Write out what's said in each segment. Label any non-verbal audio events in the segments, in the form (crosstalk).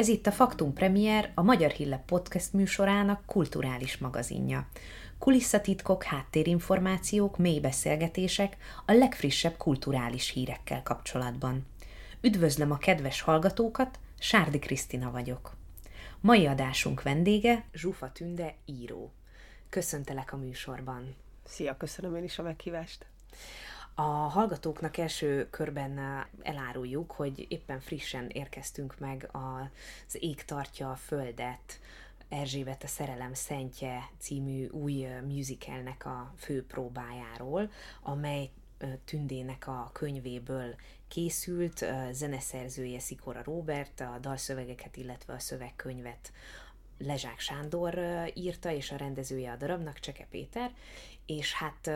Ez itt a Faktum Premier, a Magyar Hillep podcast műsorának kulturális magazinja. Kulisszatitkok, háttérinformációk, mély beszélgetések a legfrissebb kulturális hírekkel kapcsolatban. Üdvözlöm a kedves hallgatókat, Sárdi Krisztina vagyok. Mai adásunk vendége Zsufa Tünde író. Köszöntelek a műsorban. Szia, köszönöm én is a meghívást. A hallgatóknak első körben eláruljuk, hogy éppen frissen érkeztünk meg az Ég tartja a Földet, Erzsébet a Szerelem Szentje című új musicalnek a főpróbájáról, amely Tündének a könyvéből készült, zeneszerzője Szikora Robert, a dalszövegeket, illetve a szövegkönyvet Lezsák Sándor írta, és a rendezője a darabnak Cseke Péter, és hát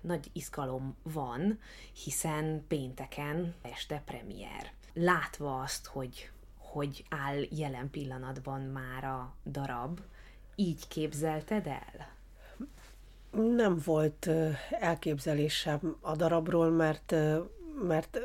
nagy izgalom van, hiszen pénteken este premier. Látva azt, hogy hogy áll jelen pillanatban már a darab, így képzelted el? Nem volt elképzelésem a darabról, mert, mert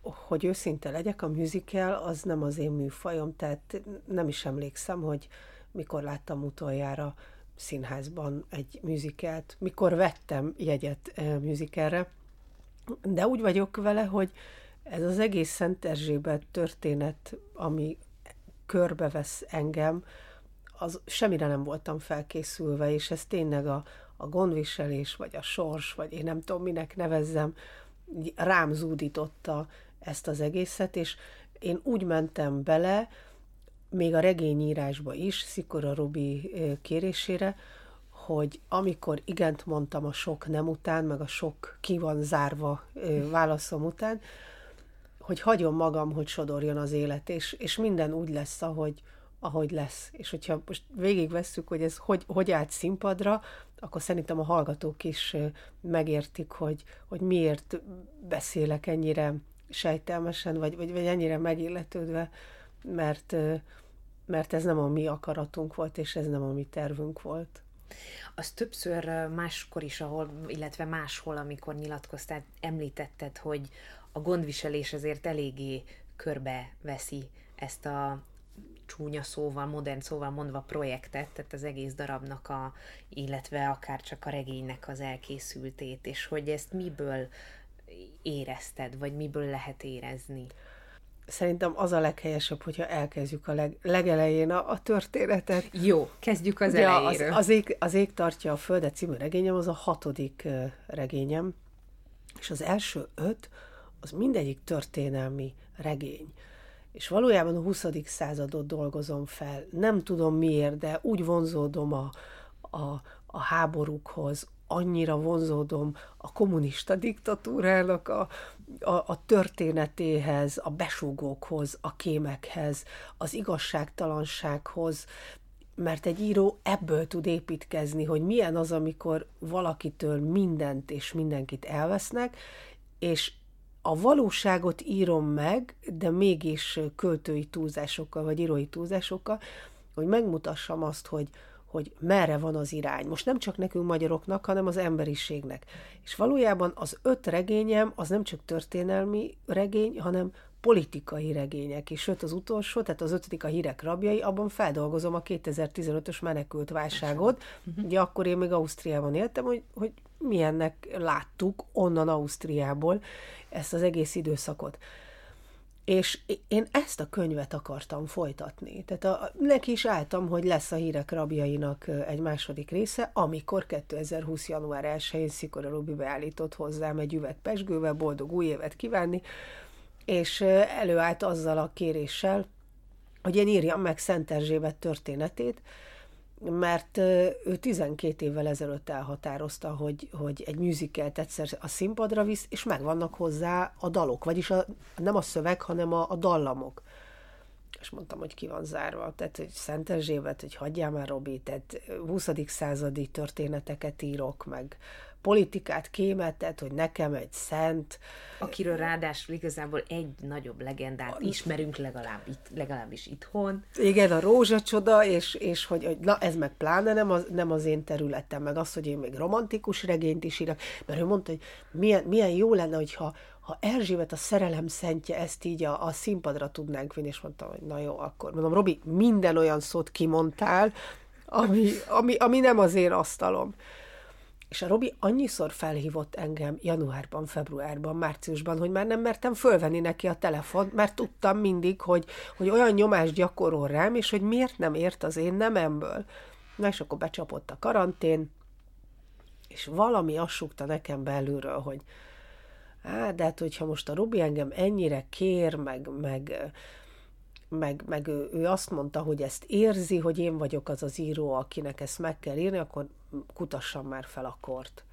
hogy őszinte legyek, a musical az nem az én műfajom, tehát nem is emlékszem, hogy mikor láttam utoljára színházban egy musicalt, mikor vettem jegyet musicalre, de úgy vagyok vele, hogy ez az egész Szent Erzsébet történet, ami körbevesz engem, az semmire nem voltam felkészülve, és ez tényleg a, a gondviselés, vagy a sors, vagy én nem tudom, minek nevezzem, rám zúdította ezt az egészet, és én úgy mentem bele, még a regényírásba is, Szikora Robi kérésére, hogy amikor igent mondtam a sok nem után, meg a sok ki van zárva válaszom után, hogy hagyom magam, hogy sodorjon az élet, és, és minden úgy lesz, ahogy, ahogy lesz. És hogyha most végigvesszük, hogy ez hogy, hogy állt színpadra, akkor szerintem a hallgatók is megértik, hogy, hogy miért beszélek ennyire sejtelmesen, vagy, vagy, vagy ennyire megilletődve, mert, mert ez nem a mi akaratunk volt, és ez nem a mi tervünk volt. Az többször máskor is, ahol, illetve máshol, amikor nyilatkoztál, említetted, hogy a gondviselés azért eléggé körbe veszi ezt a csúnya szóval, modern szóval mondva projektet, tehát az egész darabnak a, illetve akár csak a regénynek az elkészültét, és hogy ezt miből érezted, vagy miből lehet érezni? Szerintem az a leghelyesebb, hogyha elkezdjük a leg, legelején a, a történetet. Jó, kezdjük az ja, elejéről. Az, az, ég, az Ég tartja a Földet című regényem, az a hatodik regényem, és az első öt, az mindegyik történelmi regény. És valójában a 20. századot dolgozom fel. Nem tudom miért, de úgy vonzódom a, a, a háborúkhoz, annyira vonzódom a kommunista diktatúrának a, a, a történetéhez, a besúgókhoz, a kémekhez, az igazságtalansághoz, mert egy író ebből tud építkezni, hogy milyen az, amikor valakitől mindent és mindenkit elvesznek, és a valóságot írom meg, de mégis költői túlzásokkal, vagy írói túlzásokkal, hogy megmutassam azt, hogy, hogy merre van az irány. Most nem csak nekünk magyaroknak, hanem az emberiségnek. És valójában az öt regényem az nem csak történelmi regény, hanem politikai regények, és sőt az utolsó, tehát az ötödik a hírek rabjai, abban feldolgozom a 2015-ös menekült válságot. Ugye akkor én még Ausztriában éltem, hogy, hogy milyennek láttuk onnan Ausztriából ezt az egész időszakot. És én ezt a könyvet akartam folytatni. Tehát a, neki is álltam, hogy lesz a hírek rabjainak egy második része, amikor 2020. január 1-én Szikora Robi beállított hozzám egy üveg pesgővel, boldog új évet kívánni, és előállt azzal a kéréssel, hogy én írjam meg Szent Erzsébet történetét, mert ő 12 évvel ezelőtt elhatározta, hogy, hogy egy musicalt egyszer a színpadra visz, és megvannak hozzá a dalok, vagyis a, nem a szöveg, hanem a, a dallamok. És mondtam, hogy ki van zárva. Tehát, hogy Szent Erzsébet, hogy hagyjál már, Robi, tehát 20. századi történeteket írok, meg politikát kémetett, hogy nekem egy szent. Akiről ráadásul igazából egy nagyobb legendát a... ismerünk legalább itt, legalábbis itthon. Igen, a rózsacsoda, és, és hogy, hogy na ez meg pláne nem az, nem az én területem, meg az, hogy én még romantikus regényt is írok, mert ő mondta, hogy milyen, milyen jó lenne, hogyha ha Erzsébet a szerelem szentje ezt így a, a színpadra tudnánk vinni, és mondtam, hogy na jó, akkor mondom, Robi, minden olyan szót kimondtál, ami, ami, ami nem az én asztalom. És a Robi annyiszor felhívott engem januárban, februárban, márciusban, hogy már nem mertem fölvenni neki a telefon, mert tudtam mindig, hogy, hogy olyan nyomást gyakorol rám, és hogy miért nem ért az én nememből. Na és akkor becsapott a karantén, és valami azt nekem belülről, hogy hát, de hát, hogyha most a Robi engem ennyire kér, meg, meg, meg, meg ő, ő azt mondta, hogy ezt érzi, hogy én vagyok az az író, akinek ezt meg kell írni, akkor kutassam már fel a kort.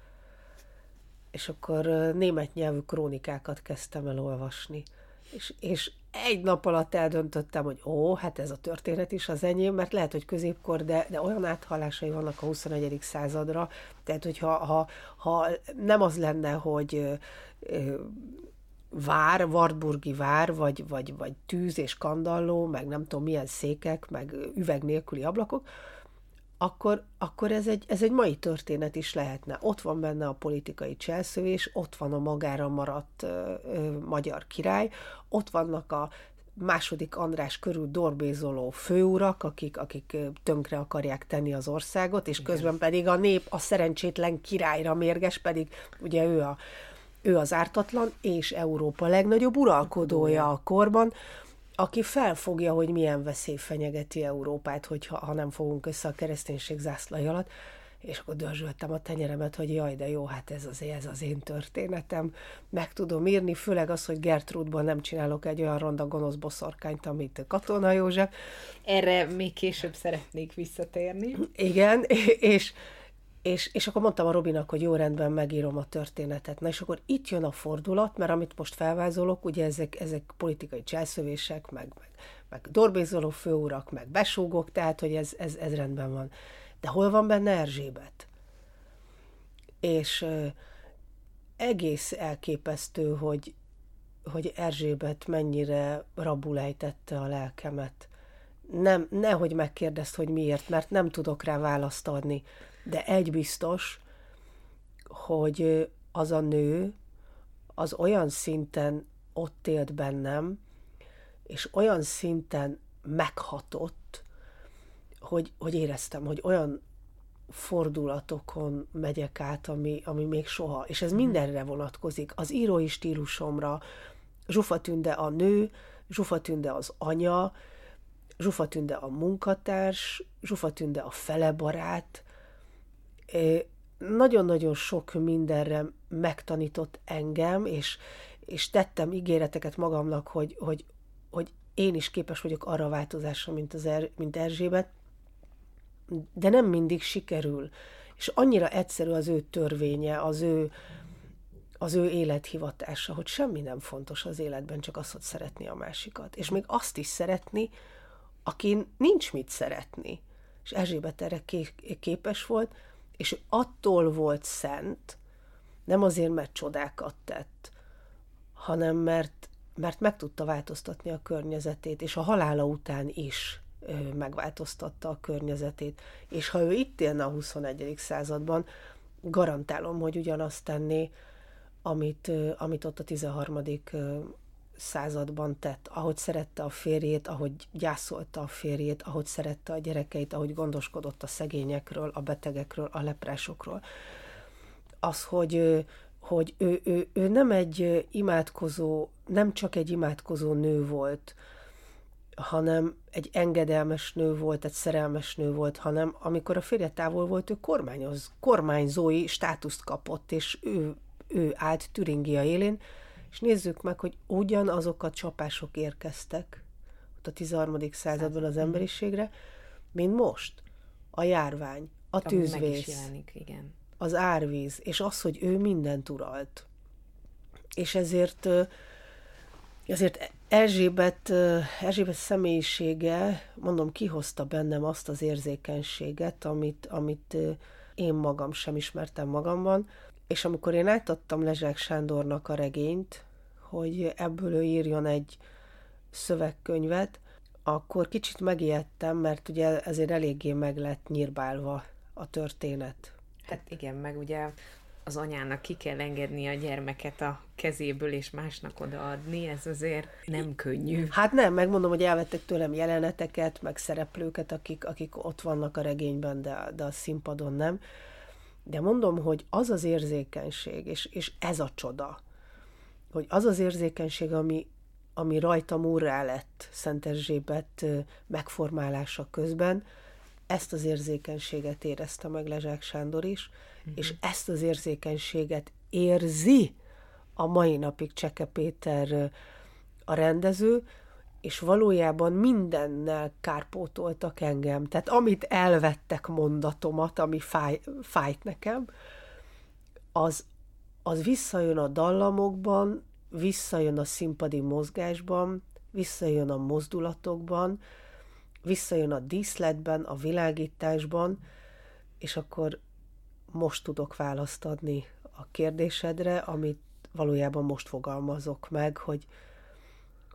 És akkor német nyelvű krónikákat kezdtem el olvasni. És, és egy nap alatt eldöntöttem, hogy ó, hát ez a történet is az enyém, mert lehet, hogy középkor, de, de olyan áthallásai vannak a 21. századra, tehát hogyha ha, ha nem az lenne, hogy vár, Wartburgi vár, vagy, vagy, vagy tűz és kandalló, meg nem tudom milyen székek, meg üveg nélküli ablakok, akkor, akkor ez, egy, ez egy mai történet is lehetne. Ott van benne a politikai cselszövés, ott van a magára maradt ö, ö, magyar király, ott vannak a második András körül dorbézoló főurak, akik, akik tönkre akarják tenni az országot, és Igen. közben pedig a nép a szerencsétlen királyra mérges, pedig ugye ő a, ő az ártatlan és Európa legnagyobb uralkodója a korban, aki felfogja, hogy milyen veszély fenyegeti Európát, hogyha ha nem fogunk össze a kereszténység zászlai alatt, és akkor dörzsöltem a tenyeremet, hogy jaj, de jó, hát ez az, ez az én történetem, meg tudom írni, főleg az, hogy Gertrudban nem csinálok egy olyan ronda gonosz boszorkányt, amit Katona József. Erre még később szeretnék visszatérni. Igen, és, és, és akkor mondtam a Robinak, hogy jó rendben megírom a történetet. Na és akkor itt jön a fordulat, mert amit most felvázolok, ugye ezek, ezek politikai cselszövések, meg, meg, meg dorbézoló főurak, meg besúgok, tehát hogy ez, ez, ez rendben van. De hol van benne Erzsébet? És ö, egész elképesztő, hogy, hogy Erzsébet mennyire rabulejtette a lelkemet. Nem, nehogy megkérdezd, hogy miért, mert nem tudok rá választ adni de egy biztos, hogy az a nő az olyan szinten ott élt bennem, és olyan szinten meghatott, hogy, hogy éreztem, hogy olyan fordulatokon megyek át, ami, ami még soha. És ez mindenre vonatkozik. Az írói stílusomra, Zsufa Tünde a nő, Zsufa Tünde az anya, Zsufa Tünde a munkatárs, Zsufa Tünde a felebarát, nagyon-nagyon sok mindenre megtanított engem, és, és tettem ígéreteket magamnak, hogy, hogy, hogy én is képes vagyok arra a változásra, mint, az er, mint Erzsébet, de nem mindig sikerül. És annyira egyszerű az ő törvénye, az ő, az ő élethivatása, hogy semmi nem fontos az életben, csak az, hogy szeretni a másikat. És még azt is szeretni, akin nincs mit szeretni. És Erzsébet erre képes volt, és attól volt szent, nem azért, mert csodákat tett, hanem mert, mert meg tudta változtatni a környezetét, és a halála után is megváltoztatta a környezetét. És ha ő itt élne a 21. században, garantálom, hogy ugyanazt tenné, amit, amit ott a 13 században tett, ahogy szerette a férjét, ahogy gyászolta a férjét, ahogy szerette a gyerekeit, ahogy gondoskodott a szegényekről, a betegekről, a leprásokról. Az, hogy, hogy ő, ő, ő nem egy imádkozó, nem csak egy imádkozó nő volt, hanem egy engedelmes nő volt, egy szerelmes nő volt, hanem amikor a férje távol volt, ő kormányoz, kormányzói státuszt kapott, és ő, ő állt Türingia élén, és nézzük meg, hogy ugyanazok a csapások érkeztek ott a 13. században az emberiségre, mint most. A járvány, a tűzvész, jelenik, igen. az árvíz, és az, hogy ő mindent uralt. És ezért ezért Erzsébet, Erzsébet személyisége, mondom, kihozta bennem azt az érzékenységet, amit, amit én magam sem ismertem magamban, és amikor én átadtam Lezsák Sándornak a regényt, hogy ebből ő írjon egy szövegkönyvet, akkor kicsit megijedtem, mert ugye ezért eléggé meg lett nyírbálva a történet. Hát igen, meg ugye az anyának ki kell engedni a gyermeket a kezéből, és másnak odaadni, ez azért nem könnyű. Hát nem, megmondom, hogy elvettek tőlem jeleneteket, meg szereplőket, akik, akik ott vannak a regényben, de, de a színpadon nem. De mondom, hogy az az érzékenység, és, és ez a csoda, hogy az az érzékenység, ami, ami rajtam úrrá lett Szent Erzsébet megformálása közben, ezt az érzékenységet érezte meg Lezsák Sándor is, uh-huh. és ezt az érzékenységet érzi a mai napig Cseke Péter a rendező, és valójában mindennel kárpótoltak engem. Tehát amit elvettek mondatomat, ami fáj, fájt nekem, az, az visszajön a dallamokban, visszajön a színpadi mozgásban, visszajön a mozdulatokban, visszajön a díszletben, a világításban, és akkor most tudok választ adni a kérdésedre, amit valójában most fogalmazok meg, hogy,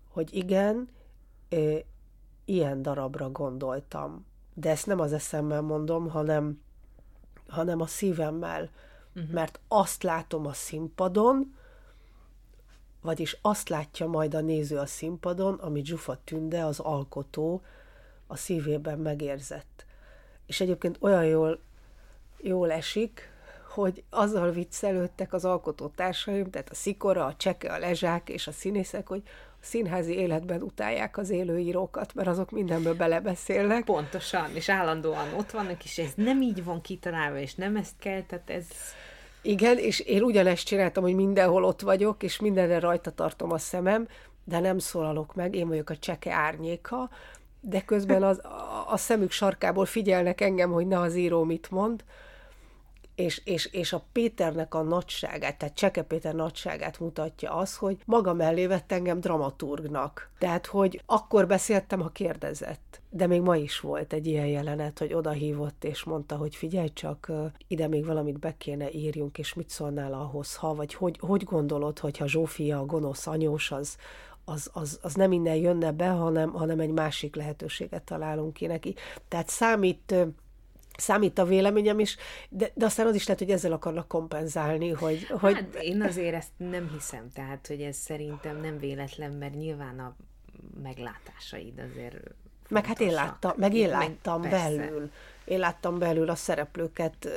hogy igen, ilyen darabra gondoltam. De ezt nem az eszemmel mondom, hanem, hanem a szívemmel. Uh-huh. Mert azt látom a színpadon, vagyis azt látja majd a néző a színpadon, amit Zsufa Tünde, az alkotó, a szívében megérzett. És egyébként olyan jól, jól esik, hogy azzal viccelődtek az alkotótársaim, tehát a Szikora, a Cseke, a Lezsák és a színészek, hogy színházi életben utálják az élőírókat, mert azok mindenből belebeszélnek. Pontosan, és állandóan ott vannak, és ez nem így van kitalálva, és nem ezt kell, tehát ez... Igen, és én ugyanezt csináltam, hogy mindenhol ott vagyok, és mindenre rajta tartom a szemem, de nem szólalok meg, én vagyok a cseke árnyéka, de közben az, a, a szemük sarkából figyelnek engem, hogy ne az író mit mond, és, és, és a Péternek a nagyságát, tehát Cseke Péter nagyságát mutatja az, hogy maga mellé vett engem dramaturgnak. Tehát, hogy akkor beszéltem, ha kérdezett. De még ma is volt egy ilyen jelenet, hogy oda hívott, és mondta, hogy figyelj csak, ide még valamit be kéne írjunk, és mit szólnál ahhoz, ha, vagy hogy, hogy gondolod, hogyha Zsófia a gonosz anyós, az, az, az, az nem innen jönne be, hanem, hanem egy másik lehetőséget találunk ki neki. Tehát számít számít a véleményem is, de, de aztán az is lehet, hogy ezzel akarnak kompenzálni, hogy... hogy... Hát én azért ezt nem hiszem, tehát, hogy ez szerintem nem véletlen, mert nyilván a meglátásaid azért Meg hát én láttam, meg én láttam meg, belül. Én láttam belül a szereplőket,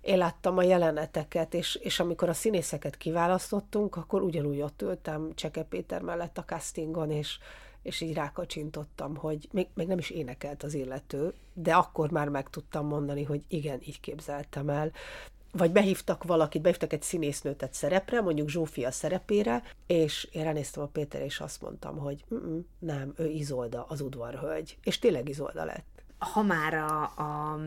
én láttam a jeleneteket, és, és amikor a színészeket kiválasztottunk, akkor ugyanúgy ott ültem Cseke Péter mellett a castingon, és, és így rákacsintottam, hogy még, még nem is énekelt az illető, de akkor már meg tudtam mondani, hogy igen, így képzeltem el. Vagy behívtak valakit, behívtak egy színésznőt egy szerepre, mondjuk Zsófia szerepére, és én ránéztem a Péter, és azt mondtam, hogy nem, ő Izolda, az udvarhölgy. És tényleg Izolda lett. Ha már a, a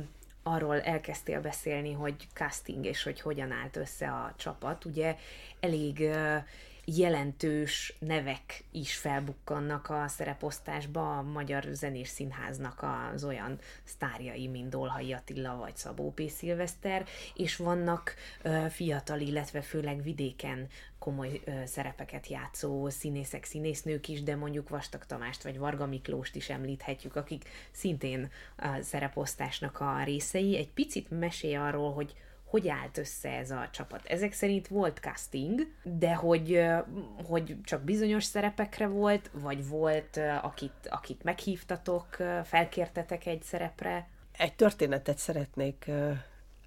arról elkezdtél beszélni, hogy casting és hogy hogyan állt össze a csapat, ugye elég jelentős nevek is felbukkannak a szereposztásba a Magyar Zenés Színháznak az olyan sztárjai, mint Dolhai Attila vagy Szabó P. Szilveszter, és vannak fiatal, illetve főleg vidéken komoly ö, szerepeket játszó színészek, színésznők is, de mondjuk Vastag Tamást vagy Varga Miklóst is említhetjük, akik szintén a szereposztásnak a részei. Egy picit mesél arról, hogy hogy állt össze ez a csapat. Ezek szerint volt casting, de hogy, hogy csak bizonyos szerepekre volt, vagy volt, akit, akit meghívtatok, felkértetek egy szerepre? Egy történetet szeretnék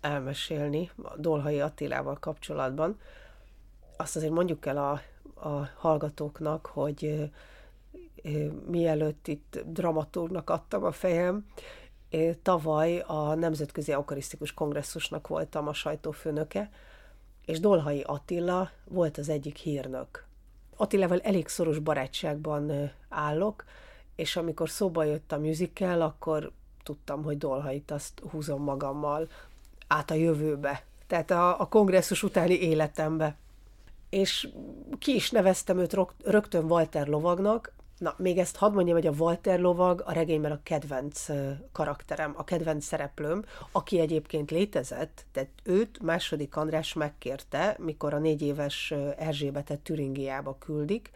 elmesélni Dolhai Attilával kapcsolatban. Azt azért mondjuk el a, a hallgatóknak, hogy mielőtt itt dramaturgnak adtam a fejem, tavaly a Nemzetközi Eukarisztikus Kongresszusnak voltam a sajtófőnöke, és Dolhai Attila volt az egyik hírnök. Attilával elég szoros barátságban állok, és amikor szóba jött a musical, akkor tudtam, hogy Dolhait azt húzom magammal át a jövőbe, tehát a, a kongresszus utáni életembe. És ki is neveztem őt rögtön Walter Lovagnak, Na, még ezt hadd mondjam, hogy a Walter lovag a regényben a kedvenc karakterem, a kedvenc szereplőm, aki egyébként létezett, tehát őt második András megkérte, mikor a négy éves Erzsébetet Türingiába küldik,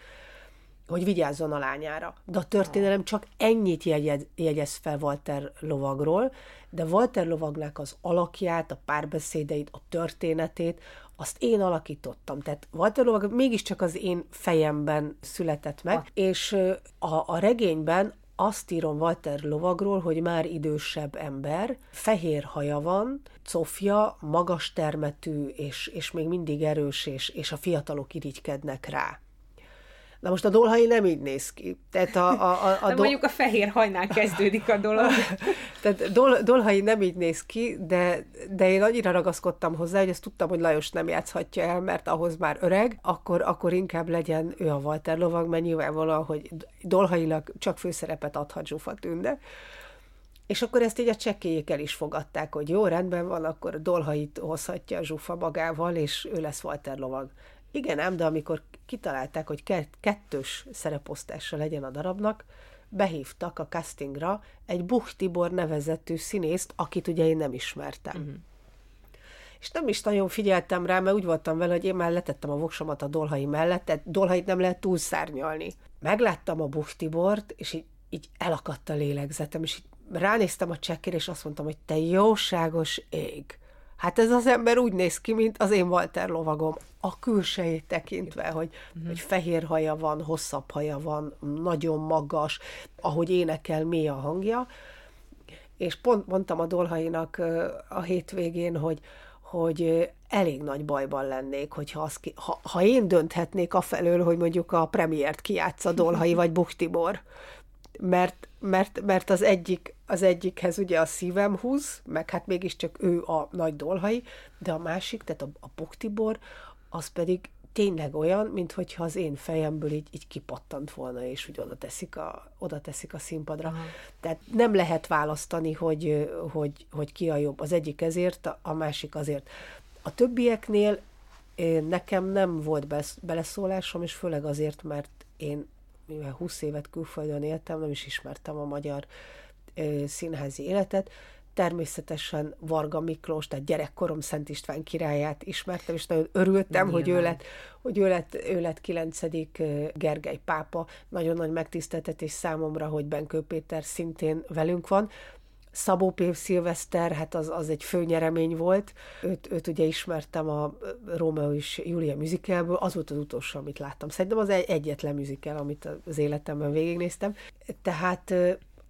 hogy vigyázzon a lányára. De a történelem csak ennyit jegyez, jegyez fel Walter lovagról, de Walter lovagnak az alakját, a párbeszédeit, a történetét, azt én alakítottam. Tehát Walter mégiscsak az én fejemben született meg, ah. és a, a regényben azt írom Walter lovagról, hogy már idősebb ember, fehér haja van, cofja, magas termetű, és, és még mindig erős, és, és a fiatalok irigykednek rá. Na most a dolhai nem így néz ki. Tehát a, a, a, a dol... mondjuk a fehér hajnál kezdődik a dolog. (laughs) Tehát dol, dolhai nem így néz ki, de, de én annyira ragaszkodtam hozzá, hogy ezt tudtam, hogy Lajos nem játszhatja el, mert ahhoz már öreg, akkor, akkor inkább legyen ő a Walter lovag, mert nyilvánvalóan, hogy dolhailag csak főszerepet adhat Zsufa Tünde. És akkor ezt így a csekkélyék el is fogadták, hogy jó, rendben van, akkor Dolhait hozhatja a Zsufa magával, és ő lesz Walter lovag. Igen ám, de amikor kitalálták, hogy kettős szereposztása legyen a darabnak, behívtak a castingra egy Buch Tibor nevezetű színészt, akit ugye én nem ismertem. Uh-huh. És nem is nagyon figyeltem rá, mert úgy voltam vele, hogy én már letettem a voksomat a dolhai mellett, tehát dolhait nem lehet túlszárnyalni. Megláttam a Buch Tibort, és így, így elakadt a lélegzetem, és így ránéztem a csekkére, és azt mondtam, hogy te jóságos ég Hát ez az ember úgy néz ki, mint az én Walter lovagom, a külsejét tekintve, hogy, uh-huh. hogy fehér haja van, hosszabb haja van, nagyon magas, ahogy énekel, mély a hangja. És pont mondtam a Dolhainak a hétvégén, hogy, hogy elég nagy bajban lennék, hogyha az ki, ha, ha én dönthetnék afelől, hogy mondjuk a premiért kiátsza Dolhai vagy Buktibor, mert, mert, mert az egyik az egyikhez ugye a szívem húz, meg hát mégiscsak ő a nagy dolhai, de a másik, tehát a, a Poktibor, az pedig tényleg olyan, mintha az én fejemből így, így kipattant volna, és úgy oda teszik a, oda teszik a színpadra. Aha. Tehát nem lehet választani, hogy, hogy, hogy ki a jobb. Az egyik ezért, a másik azért. A többieknél nekem nem volt beleszólásom, és főleg azért, mert én mivel 20 évet külföldön éltem, nem is ismertem a magyar színházi életet, természetesen Varga Miklós, tehát gyerekkorom Szent István királyát ismertem, és nagyon örültem, hogy ő lett, hogy ő lett, ő lett 9. Gergely pápa. Nagyon nagy megtiszteltetés számomra, hogy Benkő Péter szintén velünk van. Szabó P. Szilveszter, hát az, az egy főnyeremény volt. Őt, őt ugye ismertem a Rómeó és Júlia musicalből, az volt az utolsó, amit láttam. Szerintem az egy, egyetlen musical, amit az életemben végignéztem. Tehát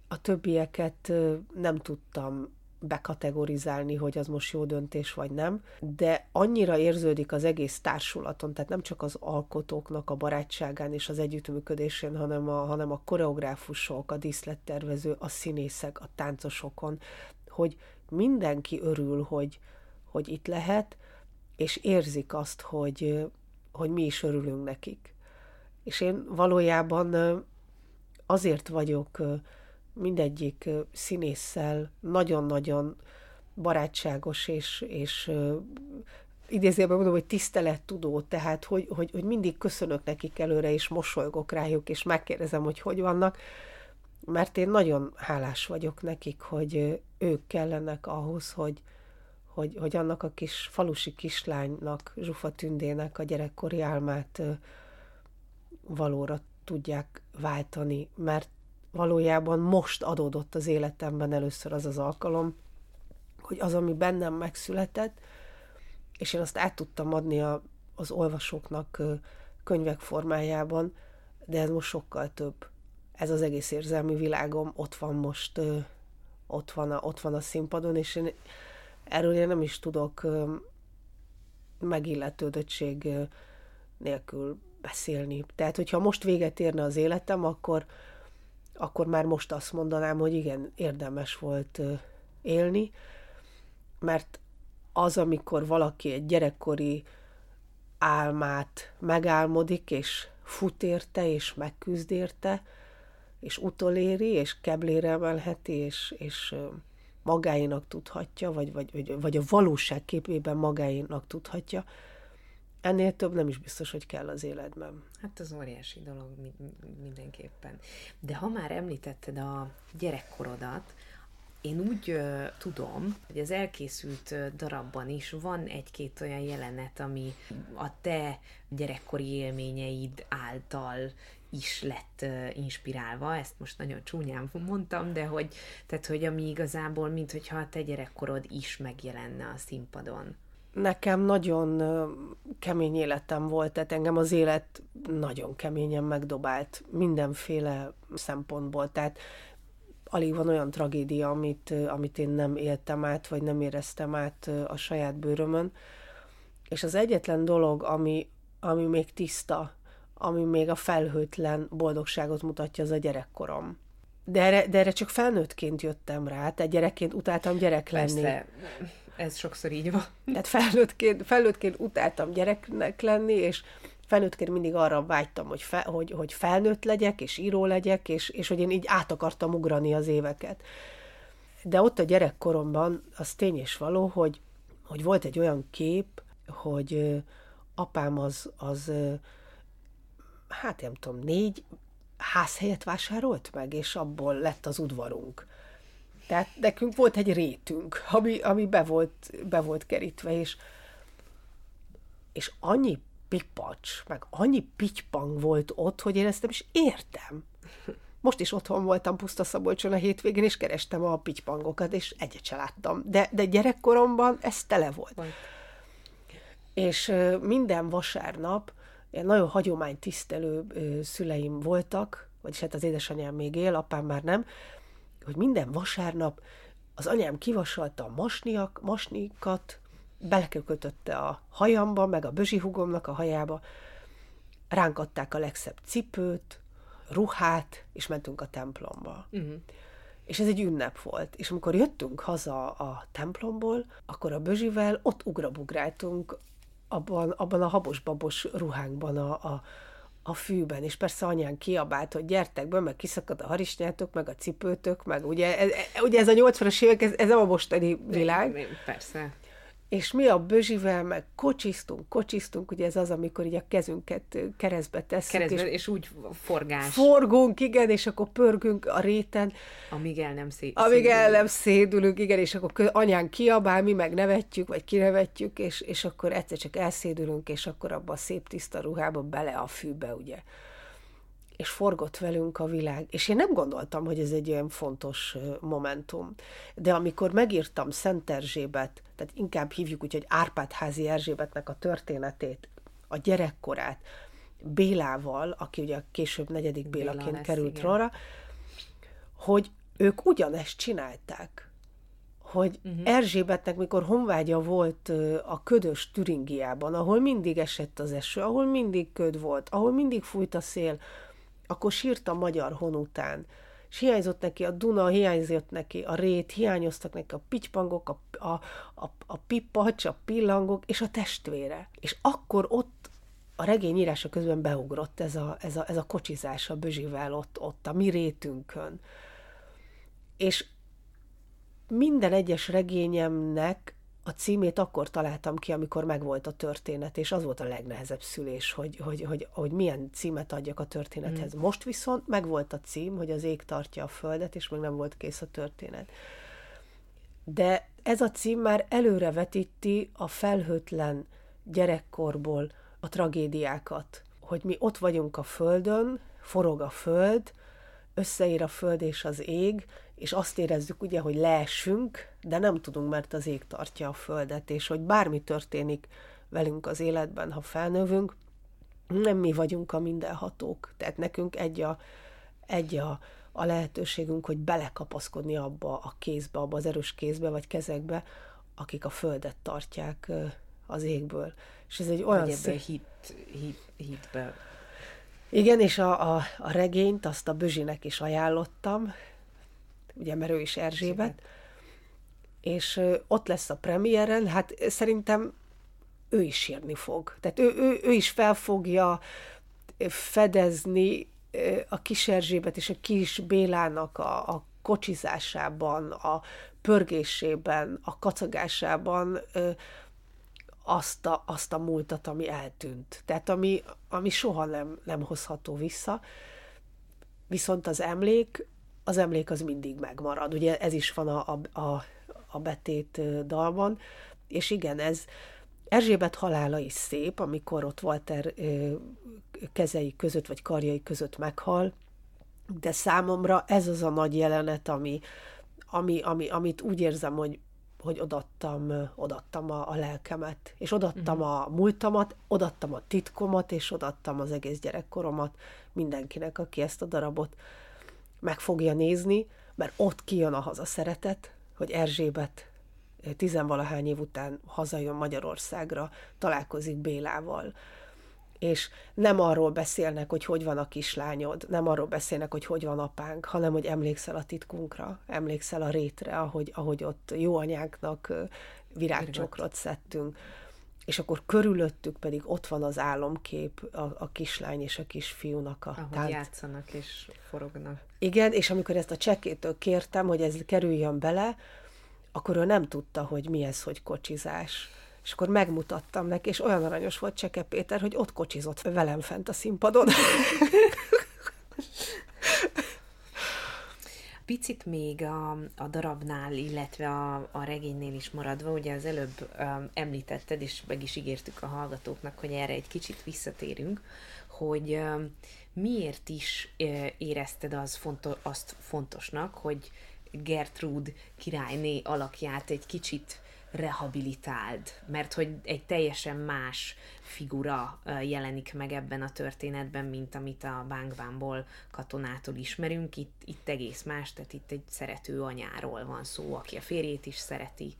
a többieket nem tudtam bekategorizálni, hogy az most jó döntés vagy nem, de annyira érződik az egész társulaton, tehát nem csak az alkotóknak a barátságán és az együttműködésén, hanem a, hanem a koreográfusok, a díszlettervező, a színészek, a táncosokon, hogy mindenki örül, hogy, hogy itt lehet, és érzik azt, hogy, hogy mi is örülünk nekik. És én valójában azért vagyok mindegyik színésszel nagyon-nagyon barátságos és, és idézőben mondom, hogy tisztelettudó, tehát hogy, hogy, hogy mindig köszönök nekik előre, és mosolygok rájuk, és megkérdezem, hogy hogy vannak, mert én nagyon hálás vagyok nekik, hogy ők kellenek ahhoz, hogy, hogy, hogy annak a kis falusi kislánynak, Zsufa Tündének a gyerekkori álmát valóra tudják váltani, mert valójában most adódott az életemben először az az alkalom, hogy az, ami bennem megszületett, és én azt át tudtam adni a, az olvasóknak könyvek formájában, de ez most sokkal több. Ez az egész érzelmi világom ott van most, ott van a, ott van a színpadon, és én erről én nem is tudok megilletődöttség nélkül beszélni. Tehát, hogyha most véget érne az életem, akkor, akkor már most azt mondanám, hogy igen, érdemes volt élni, mert az, amikor valaki egy gyerekkori álmát megálmodik, és fut érte, és megküzd érte, és utoléri, és keblére emelheti, és, és magáinak tudhatja, vagy, vagy, vagy, vagy a valóság képében magáinak tudhatja, ennél több nem is biztos, hogy kell az életben. Hát az óriási dolog mindenképpen. De ha már említetted a gyerekkorodat, én úgy uh, tudom, hogy az elkészült darabban is van egy-két olyan jelenet, ami a te gyerekkori élményeid által is lett uh, inspirálva, ezt most nagyon csúnyán mondtam, de hogy, tehát, hogy ami igazából, mint hogyha a te gyerekkorod is megjelenne a színpadon. Nekem nagyon kemény életem volt, tehát engem az élet nagyon keményen megdobált mindenféle szempontból, tehát alig van olyan tragédia, amit, amit én nem éltem át, vagy nem éreztem át a saját bőrömön. És az egyetlen dolog, ami, ami még tiszta, ami még a felhőtlen boldogságot mutatja, az a gyerekkorom. De erre, de erre csak felnőttként jöttem rá, tehát gyerekként utáltam gyerek lenni. Persze, ez sokszor így van. Tehát felnőttként, felnőttként utáltam gyereknek lenni, és felnőttként mindig arra vágytam, hogy, fe, hogy, hogy felnőtt legyek, és író legyek, és, és hogy én így át akartam ugrani az éveket. De ott a gyerekkoromban az tény és való, hogy, hogy volt egy olyan kép, hogy apám az, az hát nem tudom, négy házhelyet vásárolt meg, és abból lett az udvarunk. Tehát nekünk volt egy rétünk, ami, ami be, volt, be volt kerítve, és, és annyi pipacs, meg annyi pitypang volt ott, hogy én ezt nem is értem. Most is otthon voltam Puszta Szabolcson a hétvégén, és kerestem a pitypangokat, és egyet se láttam. De, de gyerekkoromban ez tele volt. Vagy. És minden vasárnap ilyen nagyon hagyománytisztelő szüleim voltak, vagyis hát az édesanyám még él, apám már nem, hogy minden vasárnap az anyám kivasalta a masniak, masnikat, belekötötte a hajamba, meg a hugomnak a hajába, ránk adták a legszebb cipőt, ruhát, és mentünk a templomba. Uh-huh. És ez egy ünnep volt. És amikor jöttünk haza a templomból, akkor a bözsivel ott ugrabugráltunk abban, abban a habos-babos ruhánkban a, a, a fűben, és persze anyán kiabált, hogy gyertek be, meg kiszakad a harisnyátok, meg a cipőtök, meg ugye ez, ugye ez a 80-as évek, ez, ez nem a mostani világ. Persze. És mi a bözsivel, meg kocsisztunk, kocsisztunk, ugye ez az, amikor így a kezünket keresztbe tesszük. Keresztbe, és, és úgy forgás. Forgunk, igen, és akkor pörgünk a réten. Amíg el nem szé- Amíg el nem szédülünk, igen, és akkor anyán kiabál, mi meg nevetjük, vagy kinevetjük, és, és akkor egyszer csak elszédülünk, és akkor abba a szép tiszta ruhába bele a fűbe, ugye és forgott velünk a világ. És én nem gondoltam, hogy ez egy olyan fontos momentum. De amikor megírtam Szent Erzsébet, tehát inkább hívjuk úgy, hogy Árpád-házi Erzsébetnek a történetét, a gyerekkorát, Bélával, aki ugye később negyedik Bélaként Béla lesz, került róla, hogy ők ugyanezt csinálták hogy uh-huh. Erzsébetnek, mikor honvágya volt a ködös Türingiában, ahol mindig esett az eső, ahol mindig köd volt, ahol mindig fújt a szél, akkor sírt a magyar hon után. És hiányzott neki a Duna, hiányzott neki a rét, hiányoztak neki a pitypangok, a, a, a, a pipacs, a pillangok, és a testvére. És akkor ott a regény írása közben beugrott ez a, ez a, ez a kocsizás a Bözsivel ott, ott a mi rétünkön. És minden egyes regényemnek a címét akkor találtam ki, amikor megvolt a történet, és az volt a legnehezebb szülés, hogy, hogy, hogy, hogy milyen címet adjak a történethez. Mm. Most viszont megvolt a cím, hogy az ég tartja a földet, és még nem volt kész a történet. De ez a cím már előrevetíti a felhőtlen gyerekkorból a tragédiákat, hogy mi ott vagyunk a földön, forog a föld, összeér a föld és az ég, és azt érezzük ugye, hogy leesünk, de nem tudunk, mert az ég tartja a földet, és hogy bármi történik velünk az életben, ha felnövünk, nem mi vagyunk a mindenhatók. Tehát nekünk egy a, egy a, a lehetőségünk, hogy belekapaszkodni abba a kézbe, abba az erős kézbe vagy kezekbe, akik a földet tartják az égből. És ez egy olyan szép... Hit, hit, hitbe. Igen, és a, a, a regényt azt a Bözsinek is ajánlottam, ugye, mert ő is Erzsébet, és ott lesz a premiéren, hát szerintem ő is sírni fog. Tehát ő, ő, ő is fel fogja fedezni a kis Erzsébet és a kis Bélának a, a kocsizásában, a pörgésében, a kacagásában azt a, azt a múltat, ami eltűnt. Tehát ami, ami soha nem, nem hozható vissza. Viszont az emlék, az emlék az mindig megmarad. Ugye ez is van a, a, a, a betét dalban, és igen, ez Erzsébet halála is szép, amikor ott Walter kezei között, vagy karjai között meghal, de számomra ez az a nagy jelenet, ami, ami, ami, amit úgy érzem, hogy hogy odattam, odattam a, a lelkemet, és odattam uh-huh. a múltamat, odattam a titkomat, és odattam az egész gyerekkoromat mindenkinek, aki ezt a darabot meg fogja nézni, mert ott kijön a haza szeretet, hogy Erzsébet tizenvalahány év után hazajön Magyarországra, találkozik Bélával, és nem arról beszélnek, hogy hogy van a kislányod, nem arról beszélnek, hogy hogy van apánk, hanem hogy emlékszel a titkunkra, emlékszel a rétre, ahogy, ahogy ott jó anyánknak virágcsokrot szedtünk. És akkor körülöttük pedig ott van az álomkép, a, a kislány és a kisfiúnak. A Ahogy tánt. játszanak és forognak. Igen, és amikor ezt a csekétől kértem, hogy ez kerüljön bele, akkor ő nem tudta, hogy mi ez, hogy kocsizás és akkor megmutattam neki, és olyan aranyos volt Cseke Péter, hogy ott kocsizott velem fent a színpadon. Picit még a, a darabnál, illetve a, a regénynél is maradva, ugye az előbb um, említetted, és meg is ígértük a hallgatóknak, hogy erre egy kicsit visszatérünk, hogy um, miért is érezted az fonto- azt fontosnak, hogy Gertrud királyné alakját egy kicsit rehabilitáld, mert hogy egy teljesen más figura jelenik meg ebben a történetben, mint amit a Bánkbánból katonától ismerünk. Itt, itt egész más, tehát itt egy szerető anyáról van szó, aki a férjét is szereti.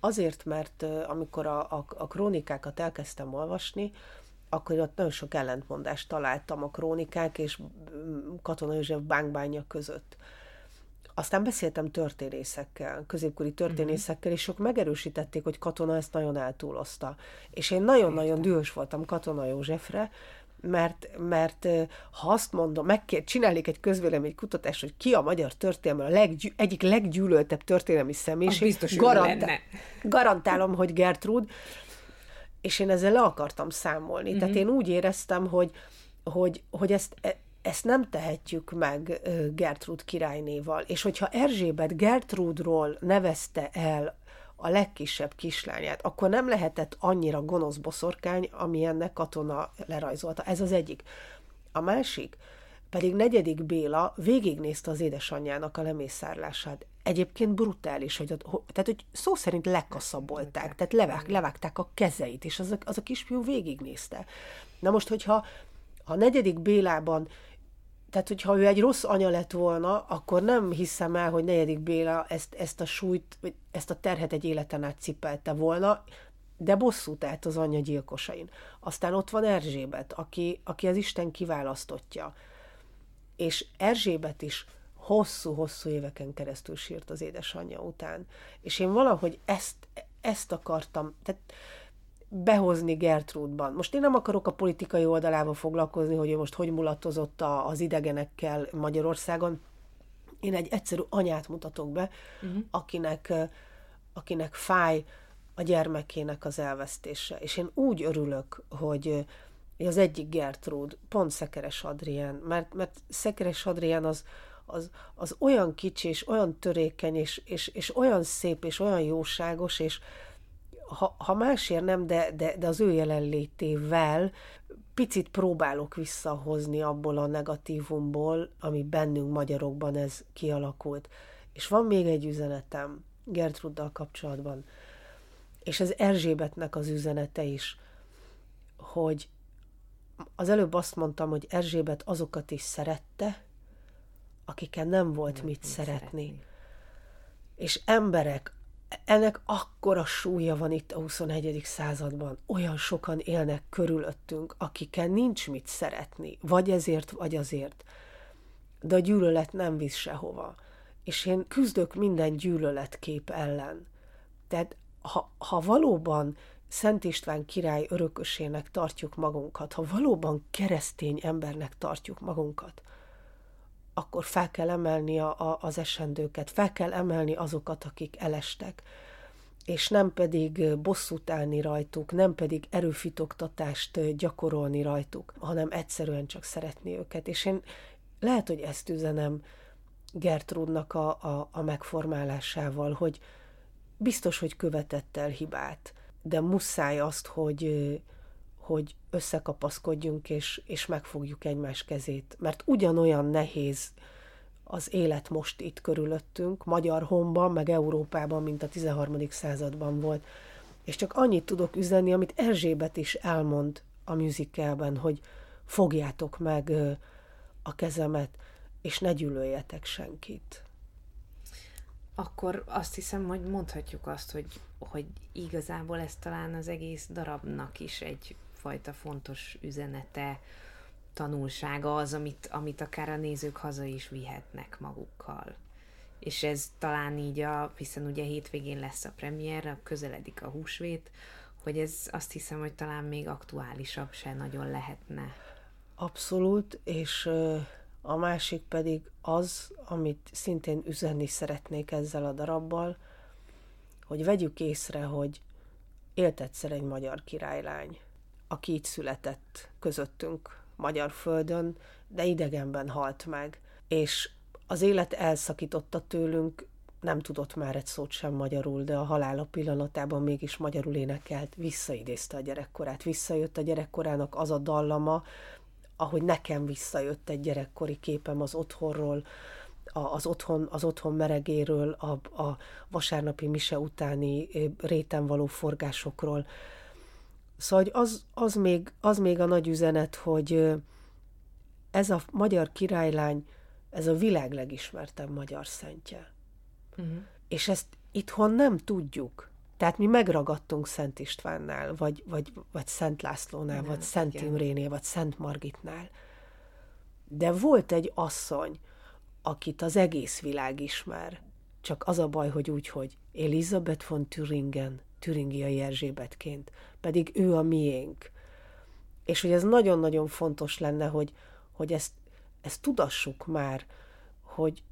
Azért, mert amikor a, a, a krónikákat elkezdtem olvasni, akkor ott nagyon sok ellentmondást találtam a krónikák és Katona József bánkbánja között. Aztán beszéltem történészekkel, középkori történészekkel, és sok megerősítették, hogy Katona ezt nagyon eltúlozta. És én nagyon-nagyon dühös voltam Katona Józsefre, mert, mert ha azt mondom, meg kell csinálni egy közvélemény kutatást, hogy ki a magyar történelme a leggy, egyik leggyűlöltebb történelmi személyiség, biztos garantál, garantálom, hogy Gertrud, és én ezzel le akartam számolni. Mm-hmm. Tehát én úgy éreztem, hogy, hogy, hogy ezt ezt nem tehetjük meg Gertrud királynéval. És hogyha Erzsébet Gertrudról nevezte el a legkisebb kislányát, akkor nem lehetett annyira gonosz boszorkány, ami ennek katona lerajzolta. Ez az egyik. A másik, pedig negyedik Béla végignézte az édesanyjának a lemészárlását. Egyébként brutális, hogy, tehát, hogy szó szerint lekaszabolták, tehát levág, levágták a kezeit, és az a, az a kisfiú végignézte. Na most, hogyha ha a negyedik Bélában tehát, hogyha ő egy rossz anya lett volna, akkor nem hiszem el, hogy negyedik Béla ezt, ezt a súlyt, vagy ezt a terhet egy életen át cipelte volna, de bosszút állt az anyja gyilkosain. Aztán ott van Erzsébet, aki, aki az Isten kiválasztotja. És Erzsébet is hosszú-hosszú éveken keresztül sírt az édesanyja után. És én valahogy ezt, ezt akartam, tehát behozni Gertrudban. Most én nem akarok a politikai oldalával foglalkozni, hogy ő most hogy mulatozott az idegenekkel Magyarországon. Én egy egyszerű anyát mutatok be, uh-huh. akinek, akinek fáj a gyermekének az elvesztése. És én úgy örülök, hogy az egyik Gertrud, pont Szekeres Adrien, mert, mert Szekeres Adrien az, az, az olyan kicsi, és olyan törékeny, és, és, és olyan szép, és olyan jóságos, és, ha, ha másért nem, de, de, de az ő jelenlétével picit próbálok visszahozni abból a negatívumból, ami bennünk magyarokban ez kialakult. És van még egy üzenetem Gertruddal kapcsolatban, és ez Erzsébetnek az üzenete is, hogy az előbb azt mondtam, hogy Erzsébet azokat is szerette, akiken nem volt nem, mit szeretni. szeretni. És emberek, ennek akkora súlya van itt a 21. században. Olyan sokan élnek körülöttünk, akikkel nincs mit szeretni, vagy ezért, vagy azért. De a gyűlölet nem visz sehova. És én küzdök minden gyűlöletkép ellen. Tehát ha, ha valóban Szent István király örökösének tartjuk magunkat, ha valóban keresztény embernek tartjuk magunkat, akkor fel kell emelni a, a, az esendőket, fel kell emelni azokat, akik elestek. és nem pedig bosszút állni rajtuk, nem pedig erőfitoktatást gyakorolni rajtuk, hanem egyszerűen csak szeretni őket. És én lehet, hogy ezt üzenem Gertrudnak a, a, a megformálásával, hogy biztos, hogy követett el hibát, de muszáj azt, hogy, hogy összekapaszkodjunk, és, és megfogjuk egymás kezét, mert ugyanolyan nehéz az élet most itt körülöttünk, Magyar Honban, meg Európában, mint a 13. században volt. És csak annyit tudok üzenni, amit Erzsébet is elmond a musicalben, hogy fogjátok meg a kezemet, és ne gyűlöljetek senkit. Akkor azt hiszem, hogy mondhatjuk azt, hogy, hogy igazából ez talán az egész darabnak is egyfajta fontos üzenete, tanulsága az, amit, amit akár a nézők haza is vihetnek magukkal. És ez talán így a, hiszen ugye hétvégén lesz a premier, közeledik a húsvét, hogy ez azt hiszem, hogy talán még aktuálisabb se nagyon lehetne. Abszolút, és a másik pedig az, amit szintén üzenni szeretnék ezzel a darabbal, hogy vegyük észre, hogy élt egyszer egy magyar királylány, aki itt született közöttünk magyar földön, de idegenben halt meg. És az élet elszakította tőlünk, nem tudott már egy szót sem magyarul, de a halála pillanatában mégis magyarul énekelt, visszaidézte a gyerekkorát, visszajött a gyerekkorának az a dallama, ahogy nekem visszajött egy gyerekkori képem az otthonról, az otthon, az otthon meregéről, a, a vasárnapi mise utáni réten való forgásokról. Szóval az, az, még, az még a nagy üzenet, hogy ez a magyar királylány, ez a világ legismertebb magyar szentje. Uh-huh. És ezt itthon nem tudjuk. Tehát mi megragadtunk Szent Istvánnál, vagy, vagy, vagy Szent Lászlónál, nem, vagy Szent igen. Imrénél, vagy Szent Margitnál. De volt egy asszony, akit az egész világ ismer. Csak az a baj, hogy úgy, hogy Elizabeth von Thüringen, Türingiai Erzsébetként, pedig ő a miénk. És hogy ez nagyon-nagyon fontos lenne, hogy, hogy ezt, ezt tudassuk már, hogy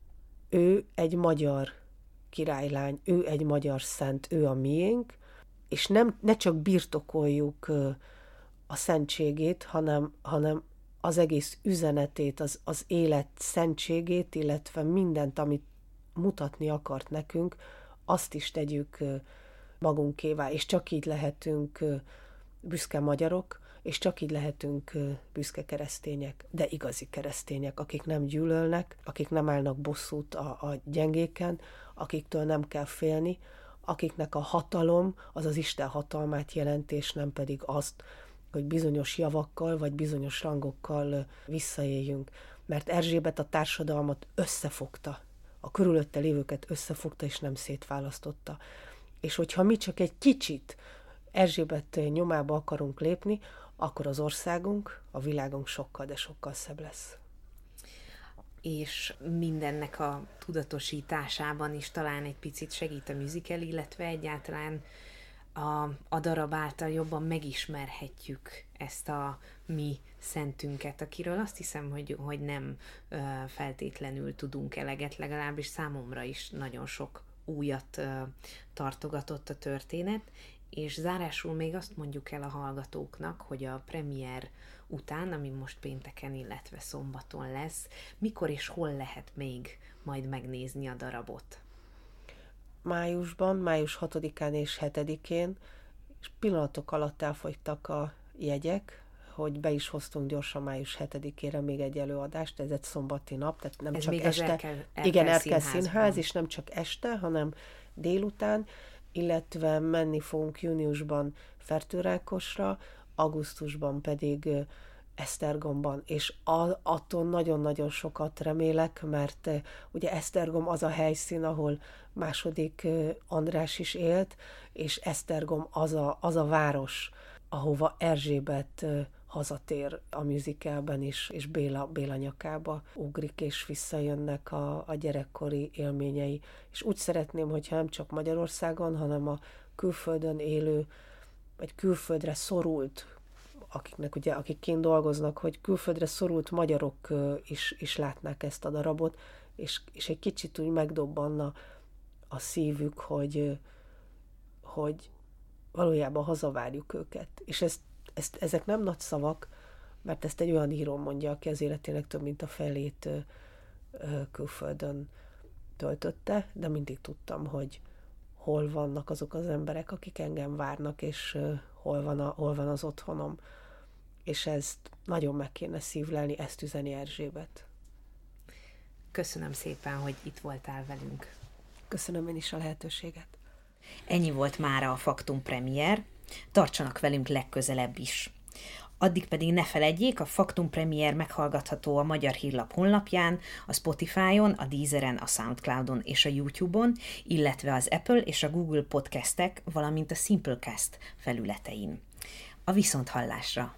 ő egy magyar királylány, ő egy magyar szent, ő a miénk, és nem, ne csak birtokoljuk a szentségét, hanem, hanem az egész üzenetét, az, az élet szentségét, illetve mindent, amit mutatni akart nekünk, azt is tegyük magunkévá, és csak így lehetünk büszke magyarok, és csak így lehetünk büszke keresztények, de igazi keresztények, akik nem gyűlölnek, akik nem állnak bosszút a, a gyengéken, akiktől nem kell félni, akiknek a hatalom az az Isten hatalmát jelent, és nem pedig azt, hogy bizonyos javakkal vagy bizonyos rangokkal visszaéljünk. Mert Erzsébet a társadalmat összefogta, a körülötte lévőket összefogta, és nem szétválasztotta. És hogyha mi csak egy kicsit Erzsébet nyomába akarunk lépni, akkor az országunk, a világunk sokkal, de sokkal szebb lesz. És mindennek a tudatosításában is talán egy picit segít a musical, illetve egyáltalán a, a darab által jobban megismerhetjük ezt a mi szentünket, akiről azt hiszem, hogy, hogy nem feltétlenül tudunk eleget, legalábbis számomra is nagyon sok újat tartogatott a történet, és zárásul még azt mondjuk el a hallgatóknak, hogy a premier után, ami most pénteken, illetve szombaton lesz, mikor és hol lehet még majd megnézni a darabot? Májusban, május 6-án és 7-én, és pillanatok alatt elfogytak a jegyek, hogy be is hoztunk gyorsan május 7-ére még egy előadást, ez egy szombati nap, tehát nem ez csak este. Erkel, Erkel igen, Erkel Színház, és nem csak este, hanem délután, illetve menni fogunk júniusban Fertőrákosra, augusztusban pedig Esztergomban, és a, attól nagyon-nagyon sokat remélek, mert ugye Esztergom az a helyszín, ahol második András is élt, és Esztergom az a, az a város, ahova Erzsébet hazatér a musicalben is, és Béla, Béla nyakába ugrik, és visszajönnek a, a gyerekkori élményei. És úgy szeretném, hogyha nem csak Magyarországon, hanem a külföldön élő, vagy külföldre szorult, akiknek ugye, akik kint dolgoznak, hogy külföldre szorult magyarok is, is látnák ezt a darabot, és, és egy kicsit úgy megdobbanna a szívük, hogy, hogy valójában hazavárjuk őket. És ezt, ezt, ezek nem nagy szavak, mert ezt egy olyan író mondja, aki az életének több mint a felét külföldön töltötte, de mindig tudtam, hogy hol vannak azok az emberek, akik engem várnak, és hol, van a, hol van az otthonom. És ezt nagyon meg kéne szívlelni, ezt üzeni Erzsébet. Köszönöm szépen, hogy itt voltál velünk. Köszönöm én is a lehetőséget. Ennyi volt már a Faktum Premier. Tartsanak velünk legközelebb is. Addig pedig ne feledjék, a Faktum Premier meghallgatható a Magyar Hírlap honlapján, a Spotify-on, a Deezeren, a Soundcloud-on és a YouTube-on, illetve az Apple és a Google podcastek, valamint a Simplecast felületein. A viszonthallásra!